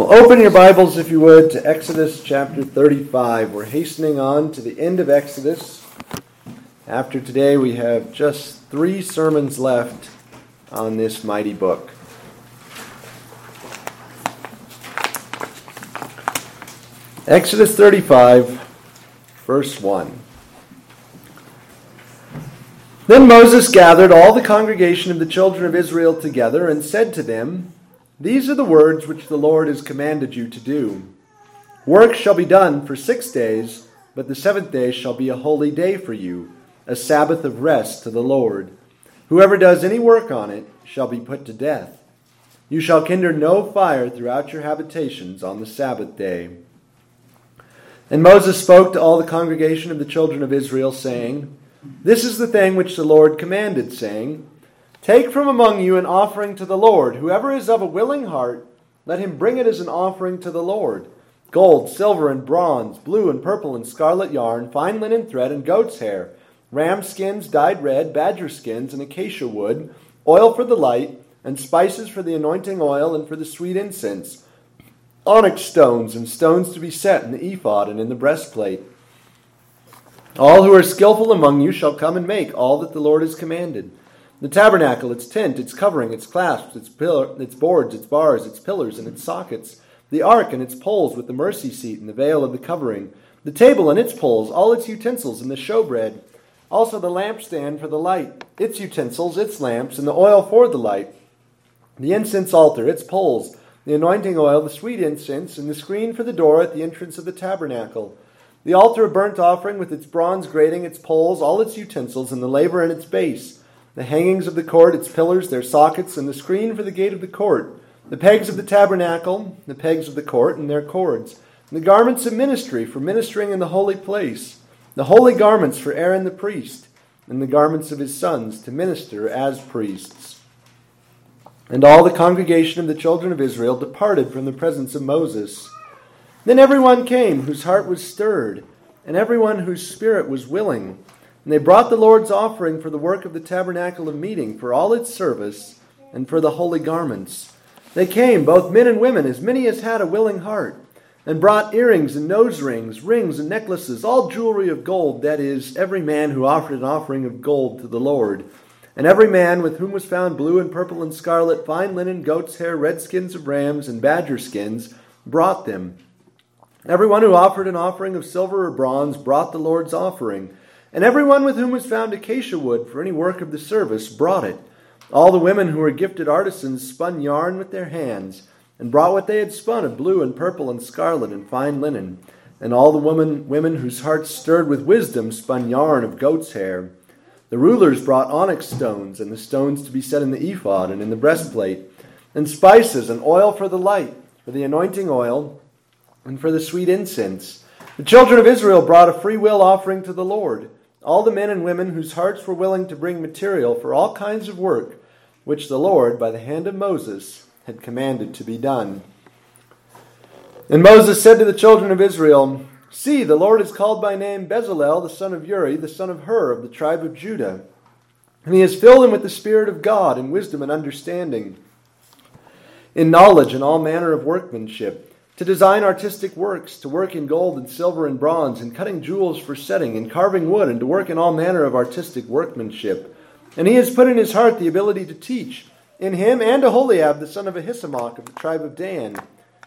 Well, open your Bibles, if you would, to Exodus chapter 35. We're hastening on to the end of Exodus. After today, we have just three sermons left on this mighty book. Exodus 35, verse 1. Then Moses gathered all the congregation of the children of Israel together and said to them, these are the words which the Lord has commanded you to do. Work shall be done for six days, but the seventh day shall be a holy day for you, a Sabbath of rest to the Lord. Whoever does any work on it shall be put to death. You shall kindle no fire throughout your habitations on the Sabbath day. And Moses spoke to all the congregation of the children of Israel, saying, This is the thing which the Lord commanded, saying, Take from among you an offering to the Lord. Whoever is of a willing heart, let him bring it as an offering to the Lord gold, silver, and bronze, blue and purple and scarlet yarn, fine linen thread, and goat's hair, ram skins dyed red, badger skins, and acacia wood, oil for the light, and spices for the anointing oil and for the sweet incense, onyx stones, and stones to be set in the ephod and in the breastplate. All who are skillful among you shall come and make all that the Lord has commanded. The tabernacle, its tent, its covering, its clasps, its, pillar, its boards, its bars, its pillars, and its sockets, the ark and its poles with the mercy seat and the veil of the covering, the table and its poles, all its utensils, and the showbread, also the lampstand for the light, its utensils, its lamps, and the oil for the light, the incense altar, its poles, the anointing oil, the sweet incense, and the screen for the door at the entrance of the tabernacle, the altar of burnt offering with its bronze grating, its poles, all its utensils, and the laver and its base the hangings of the court, its pillars, their sockets, and the screen for the gate of the court, the pegs of the tabernacle, the pegs of the court, and their cords, the garments of ministry for ministering in the holy place, the holy garments for Aaron the priest, and the garments of his sons to minister as priests. And all the congregation of the children of Israel departed from the presence of Moses. Then everyone came whose heart was stirred, and everyone whose spirit was willing and they brought the Lord's offering for the work of the tabernacle of meeting, for all its service, and for the holy garments. They came, both men and women, as many as had a willing heart, and brought earrings and nose rings, rings and necklaces, all jewelry of gold, that is, every man who offered an offering of gold to the Lord. And every man with whom was found blue and purple and scarlet, fine linen, goat's hair, red skins of rams, and badger skins, brought them. Everyone who offered an offering of silver or bronze brought the Lord's offering. And everyone with whom was found acacia wood for any work of the service brought it. All the women who were gifted artisans spun yarn with their hands, and brought what they had spun of blue and purple and scarlet and fine linen. And all the women, women whose hearts stirred with wisdom spun yarn of goat's hair. The rulers brought onyx stones, and the stones to be set in the ephod and in the breastplate, and spices and oil for the light, for the anointing oil, and for the sweet incense. The children of Israel brought a free will offering to the Lord all the men and women whose hearts were willing to bring material for all kinds of work, which the Lord, by the hand of Moses, had commanded to be done. And Moses said to the children of Israel, See, the Lord has called by name Bezalel, the son of Uri, the son of Hur, of the tribe of Judah. And he has filled him with the Spirit of God in wisdom and understanding, in knowledge and all manner of workmanship to design artistic works, to work in gold and silver and bronze, and cutting jewels for setting, and carving wood, and to work in all manner of artistic workmanship. And he has put in his heart the ability to teach, in him and Aholiab, the son of Ahisamach of the tribe of Dan.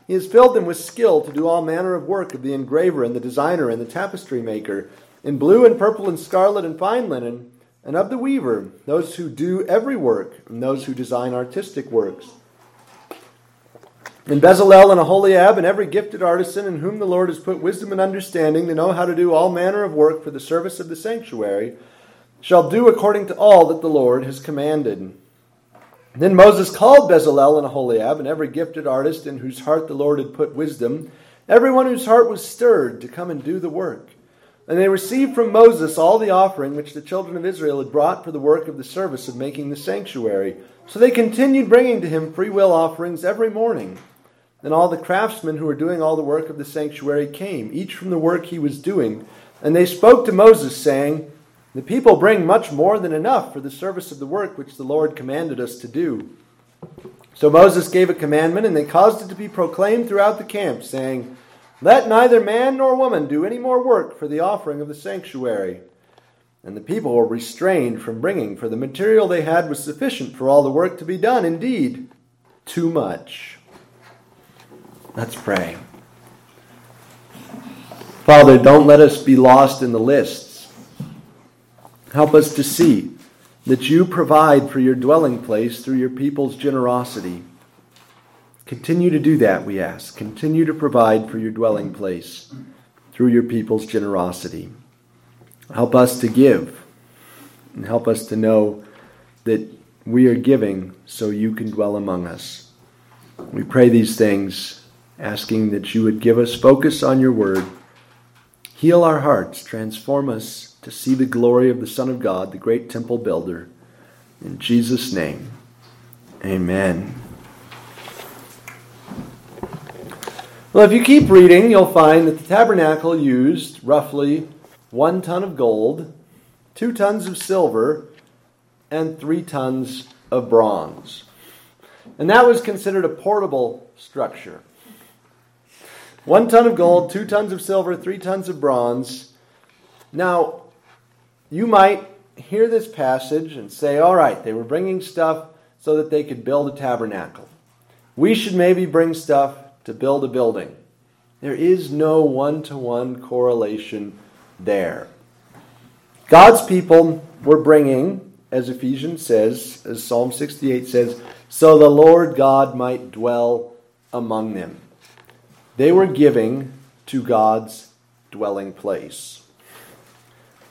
He has filled them with skill to do all manner of work of the engraver and the designer and the tapestry maker, in blue and purple and scarlet and fine linen, and of the weaver, those who do every work, and those who design artistic works. And Bezalel and Aholiab and every gifted artisan in whom the Lord has put wisdom and understanding to know how to do all manner of work for the service of the sanctuary shall do according to all that the Lord has commanded. Then Moses called Bezalel and Aholiab and every gifted artist in whose heart the Lord had put wisdom, everyone whose heart was stirred to come and do the work. And they received from Moses all the offering which the children of Israel had brought for the work of the service of making the sanctuary. So they continued bringing to him freewill offerings every morning. Then all the craftsmen who were doing all the work of the sanctuary came, each from the work he was doing. And they spoke to Moses, saying, The people bring much more than enough for the service of the work which the Lord commanded us to do. So Moses gave a commandment, and they caused it to be proclaimed throughout the camp, saying, Let neither man nor woman do any more work for the offering of the sanctuary. And the people were restrained from bringing, for the material they had was sufficient for all the work to be done. Indeed, too much. Let's pray. Father, don't let us be lost in the lists. Help us to see that you provide for your dwelling place through your people's generosity. Continue to do that, we ask. Continue to provide for your dwelling place through your people's generosity. Help us to give and help us to know that we are giving so you can dwell among us. We pray these things, asking that you would give us focus on your word, heal our hearts, transform us to see the glory of the Son of God, the great temple builder. In Jesus' name, amen. Well, if you keep reading, you'll find that the tabernacle used roughly one ton of gold, two tons of silver, and three tons of bronze. And that was considered a portable structure. One ton of gold, two tons of silver, three tons of bronze. Now, you might hear this passage and say, all right, they were bringing stuff so that they could build a tabernacle. We should maybe bring stuff to build a building. There is no one to one correlation there. God's people were bringing, as Ephesians says, as Psalm 68 says, so the Lord God might dwell among them. They were giving to God's dwelling place.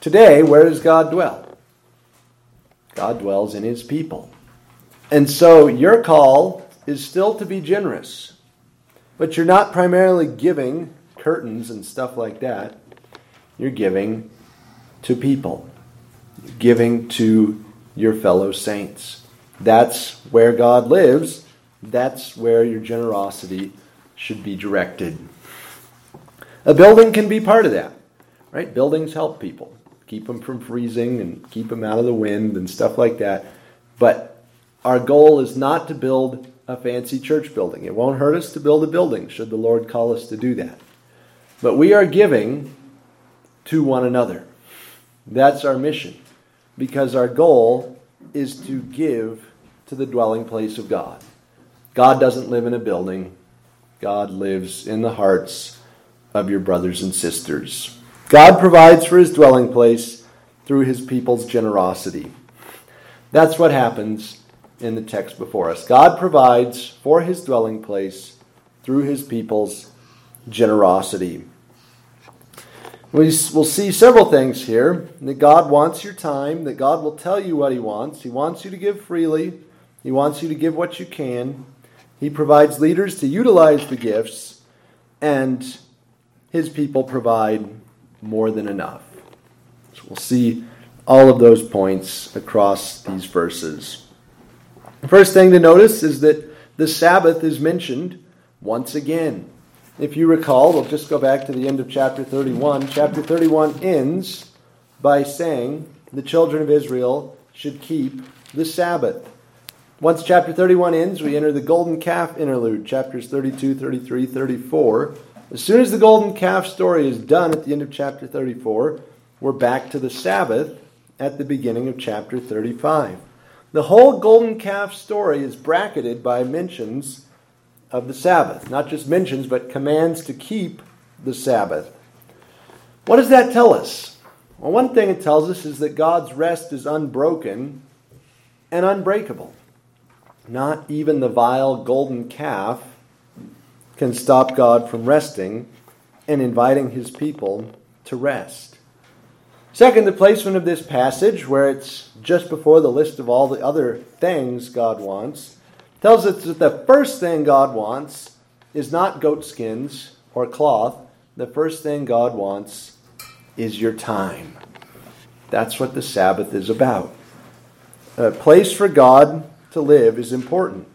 Today, where does God dwell? God dwells in his people. And so your call is still to be generous, but you're not primarily giving curtains and stuff like that. You're giving to people, you're giving to your fellow saints. That's where God lives. That's where your generosity should be directed. A building can be part of that, right? Buildings help people keep them from freezing and keep them out of the wind and stuff like that. But our goal is not to build a fancy church building. It won't hurt us to build a building should the Lord call us to do that. But we are giving to one another. That's our mission because our goal is to give to the dwelling place of God. God doesn't live in a building, God lives in the hearts of your brothers and sisters. God provides for his dwelling place through his people's generosity. That's what happens in the text before us. God provides for his dwelling place through his people's generosity. We will see several things here that God wants your time, that God will tell you what He wants. He wants you to give freely, He wants you to give what you can. He provides leaders to utilize the gifts, and His people provide more than enough. So we'll see all of those points across these verses. The first thing to notice is that the Sabbath is mentioned once again. If you recall, we'll just go back to the end of chapter 31. Chapter 31 ends by saying the children of Israel should keep the Sabbath. Once chapter 31 ends, we enter the golden calf interlude, chapters 32, 33, 34. As soon as the golden calf story is done at the end of chapter 34, we're back to the Sabbath at the beginning of chapter 35. The whole golden calf story is bracketed by mentions of the Sabbath. Not just mentions, but commands to keep the Sabbath. What does that tell us? Well, one thing it tells us is that God's rest is unbroken and unbreakable. Not even the vile golden calf can stop God from resting and inviting his people to rest. Second, the placement of this passage, where it's just before the list of all the other things God wants, tells us that the first thing God wants is not goat skins or cloth. The first thing God wants is your time. That's what the Sabbath is about. A place for God to live is important.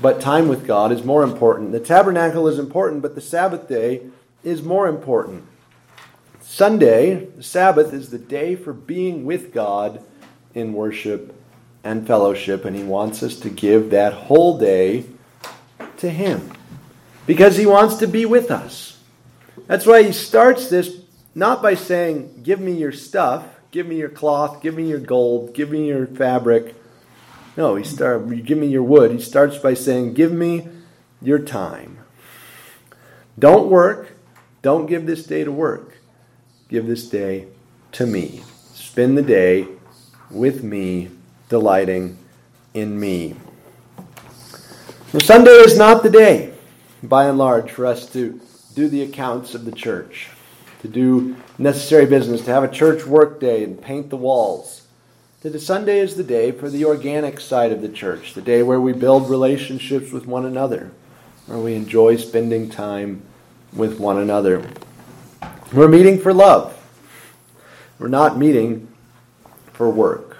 But time with God is more important. The tabernacle is important, but the Sabbath day is more important. Sunday, the Sabbath, is the day for being with God in worship and fellowship, and He wants us to give that whole day to Him because He wants to be with us. That's why He starts this not by saying, Give me your stuff, give me your cloth, give me your gold, give me your fabric. No, he start, give me your wood. He starts by saying, Give me your time. Don't work. Don't give this day to work. Give this day to me. Spend the day with me, delighting in me. Well, Sunday is not the day, by and large, for us to do the accounts of the church, to do necessary business, to have a church work day and paint the walls. That Sunday is the day for the organic side of the church, the day where we build relationships with one another, where we enjoy spending time with one another. We're meeting for love. We're not meeting for work.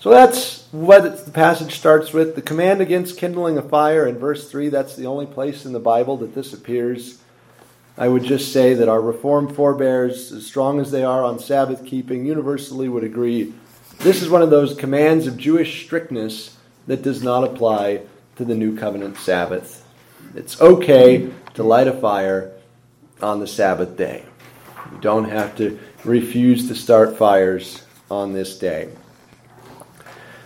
So that's what the passage starts with. The command against kindling a fire in verse 3, that's the only place in the Bible that this appears. I would just say that our Reformed forebears, as strong as they are on Sabbath keeping, universally would agree this is one of those commands of Jewish strictness that does not apply to the New Covenant Sabbath. It's okay to light a fire on the Sabbath day. You don't have to refuse to start fires on this day.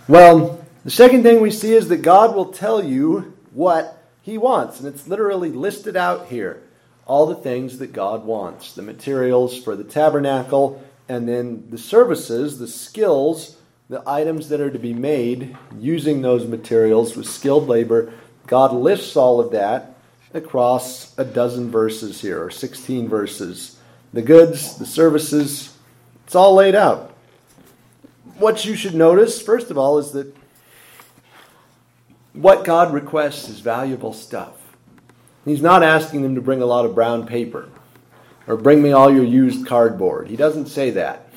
Well, the second thing we see is that God will tell you what He wants, and it's literally listed out here. All the things that God wants the materials for the tabernacle, and then the services, the skills, the items that are to be made using those materials with skilled labor. God lists all of that across a dozen verses here, or 16 verses. The goods, the services, it's all laid out. What you should notice, first of all, is that what God requests is valuable stuff. He's not asking them to bring a lot of brown paper or bring me all your used cardboard. He doesn't say that.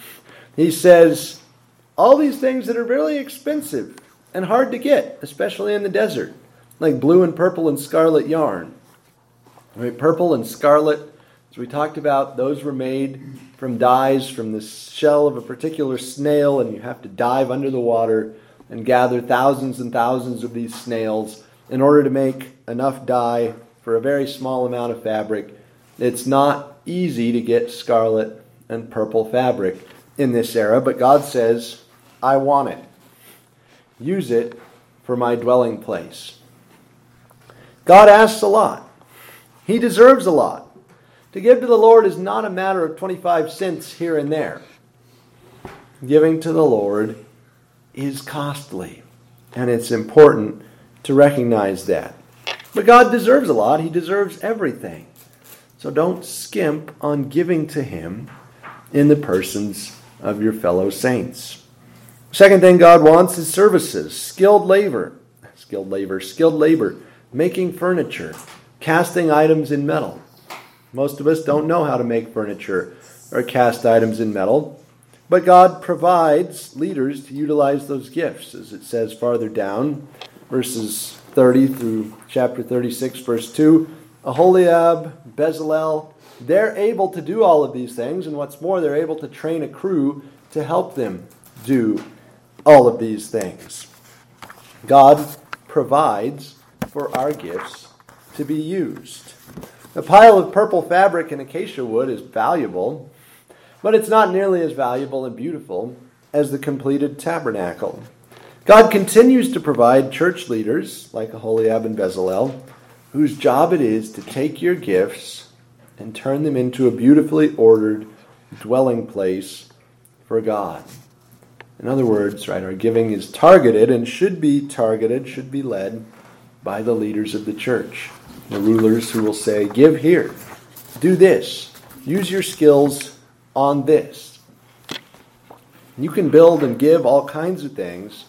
He says all these things that are really expensive and hard to get, especially in the desert, like blue and purple and scarlet yarn. Right, purple and scarlet, as we talked about, those were made from dyes from the shell of a particular snail, and you have to dive under the water and gather thousands and thousands of these snails in order to make enough dye for a very small amount of fabric. It's not easy to get scarlet and purple fabric in this era, but God says, I want it. Use it for my dwelling place. God asks a lot. He deserves a lot. To give to the Lord is not a matter of 25 cents here and there. Giving to the Lord is costly, and it's important to recognize that. But God deserves a lot, He deserves everything. So don't skimp on giving to Him in the persons of your fellow saints. Second thing God wants is services, skilled labor, skilled labor, skilled labor, making furniture, casting items in metal. Most of us don't know how to make furniture or cast items in metal, but God provides leaders to utilize those gifts, as it says farther down, verses 30 through chapter 36, verse 2. Aholiab, Bezalel, they're able to do all of these things, and what's more, they're able to train a crew to help them do all of these things. God provides for our gifts to be used. A pile of purple fabric and acacia wood is valuable, but it's not nearly as valuable and beautiful as the completed tabernacle. God continues to provide church leaders like Aholiab and Bezalel, whose job it is to take your gifts and turn them into a beautifully ordered dwelling place for God. In other words, right, our giving is targeted and should be targeted, should be led by the leaders of the church the rulers who will say, Give here, do this, use your skills on this. You can build and give all kinds of things,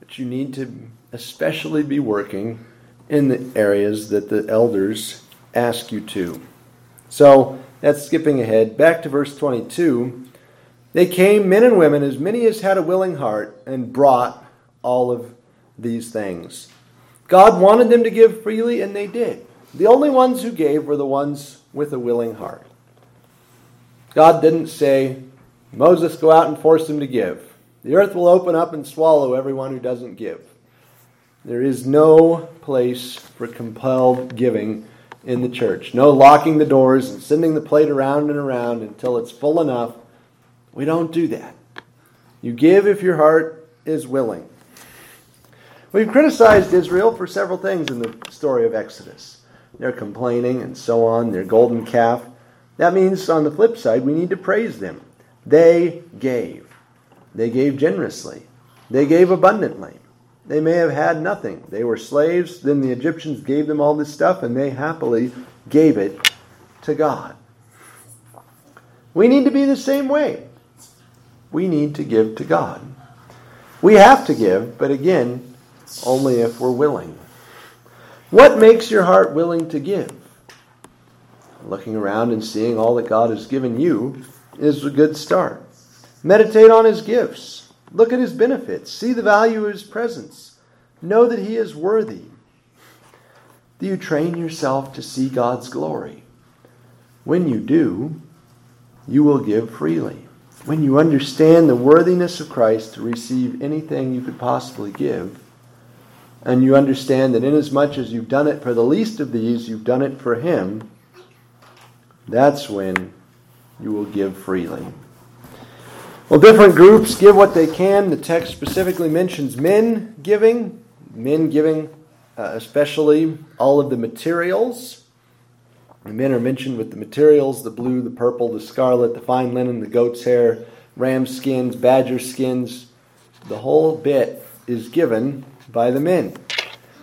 but you need to especially be working in the areas that the elders ask you to. So that's skipping ahead. Back to verse 22. They came, men and women, as many as had a willing heart, and brought all of these things. God wanted them to give freely, and they did. The only ones who gave were the ones with a willing heart. God didn't say, Moses, go out and force them to give. The earth will open up and swallow everyone who doesn't give. There is no place for compelled giving in the church. No locking the doors and sending the plate around and around until it's full enough. We don't do that. You give if your heart is willing. We've criticized Israel for several things in the story of Exodus. They're complaining and so on, their golden calf. That means, on the flip side, we need to praise them. They gave. They gave generously. They gave abundantly. They may have had nothing. They were slaves, then the Egyptians gave them all this stuff, and they happily gave it to God. We need to be the same way. We need to give to God. We have to give, but again, only if we're willing. What makes your heart willing to give? Looking around and seeing all that God has given you is a good start. Meditate on His gifts. Look at His benefits. See the value of His presence. Know that He is worthy. Do you train yourself to see God's glory? When you do, you will give freely. When you understand the worthiness of Christ to receive anything you could possibly give, and you understand that inasmuch as you've done it for the least of these, you've done it for Him, that's when you will give freely. Well, different groups give what they can. The text specifically mentions men giving, men giving uh, especially all of the materials. The men are mentioned with the materials the blue, the purple, the scarlet, the fine linen, the goat's hair, ram skins, badger skins. The whole bit is given by the men.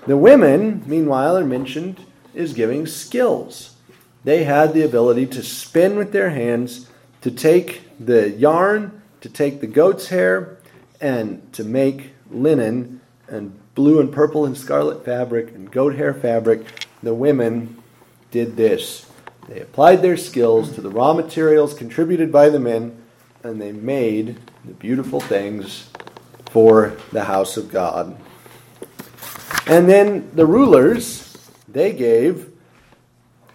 The women, meanwhile, are mentioned as giving skills. They had the ability to spin with their hands, to take the yarn, to take the goat's hair, and to make linen and blue and purple and scarlet fabric and goat hair fabric. The women did this. They applied their skills to the raw materials contributed by the men, and they made the beautiful things for the house of God. And then the rulers, they gave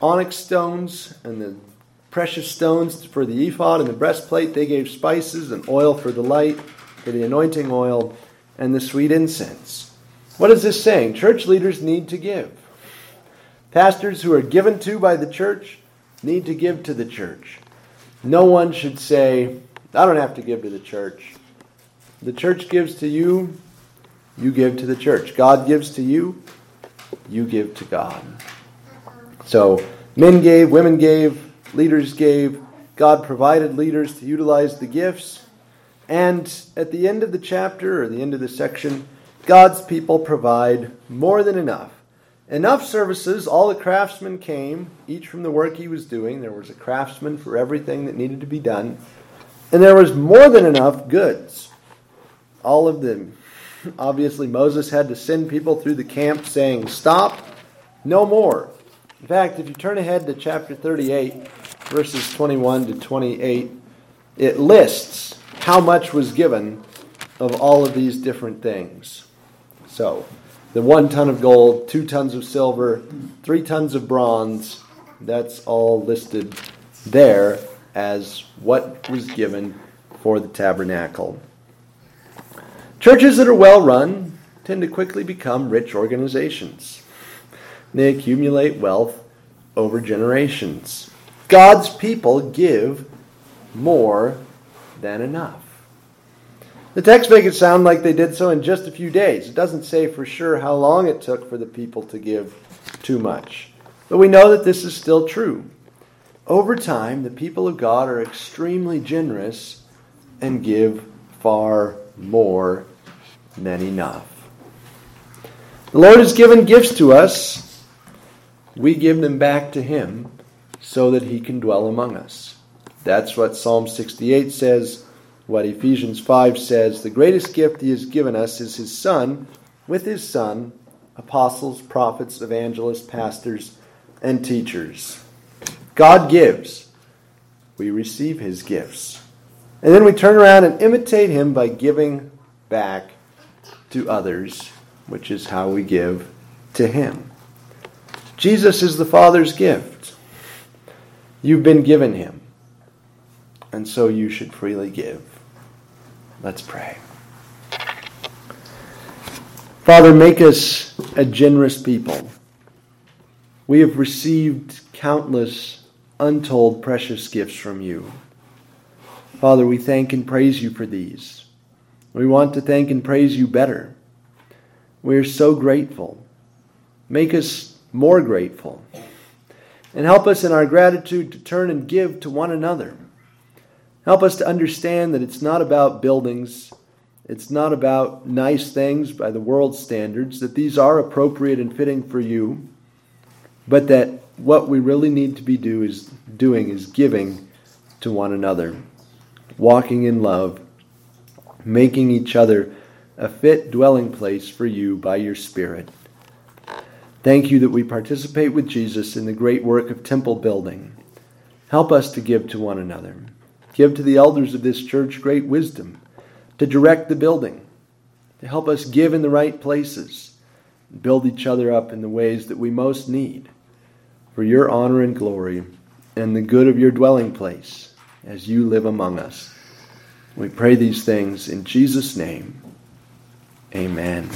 onyx stones and the precious stones for the ephod and the breastplate. They gave spices and oil for the light, for the anointing oil, and the sweet incense. What is this saying? Church leaders need to give. Pastors who are given to by the church need to give to the church. No one should say, I don't have to give to the church. The church gives to you, you give to the church. God gives to you, you give to God. So, men gave, women gave, leaders gave. God provided leaders to utilize the gifts. And at the end of the chapter, or the end of the section, God's people provide more than enough. Enough services, all the craftsmen came, each from the work he was doing. There was a craftsman for everything that needed to be done. And there was more than enough goods. All of them Obviously, Moses had to send people through the camp saying, Stop, no more. In fact, if you turn ahead to chapter 38, verses 21 to 28, it lists how much was given of all of these different things. So, the one ton of gold, two tons of silver, three tons of bronze, that's all listed there as what was given for the tabernacle. Churches that are well run tend to quickly become rich organizations. They accumulate wealth over generations. God's people give more than enough. The text makes it sound like they did so in just a few days. It doesn't say for sure how long it took for the people to give too much. But we know that this is still true. Over time, the people of God are extremely generous and give far more than enough. The Lord has given gifts to us. We give them back to Him so that He can dwell among us. That's what Psalm 68 says, what Ephesians 5 says. The greatest gift He has given us is His Son. With His Son, apostles, prophets, evangelists, pastors, and teachers. God gives. We receive His gifts. And then we turn around and imitate Him by giving back to others, which is how we give to Him. Jesus is the Father's gift. You've been given Him, and so you should freely give. Let's pray. Father, make us a generous people. We have received countless, untold, precious gifts from you. Father, we thank and praise you for these. We want to thank and praise you better. We are so grateful. Make us more grateful. And help us in our gratitude to turn and give to one another. Help us to understand that it's not about buildings, it's not about nice things by the world's standards, that these are appropriate and fitting for you, but that what we really need to be do is doing is giving to one another, walking in love, making each other a fit dwelling place for you by your Spirit. Thank you that we participate with Jesus in the great work of temple building. Help us to give to one another. Give to the elders of this church great wisdom to direct the building, to help us give in the right places, and build each other up in the ways that we most need for your honor and glory and the good of your dwelling place as you live among us. We pray these things in Jesus' name. Amen.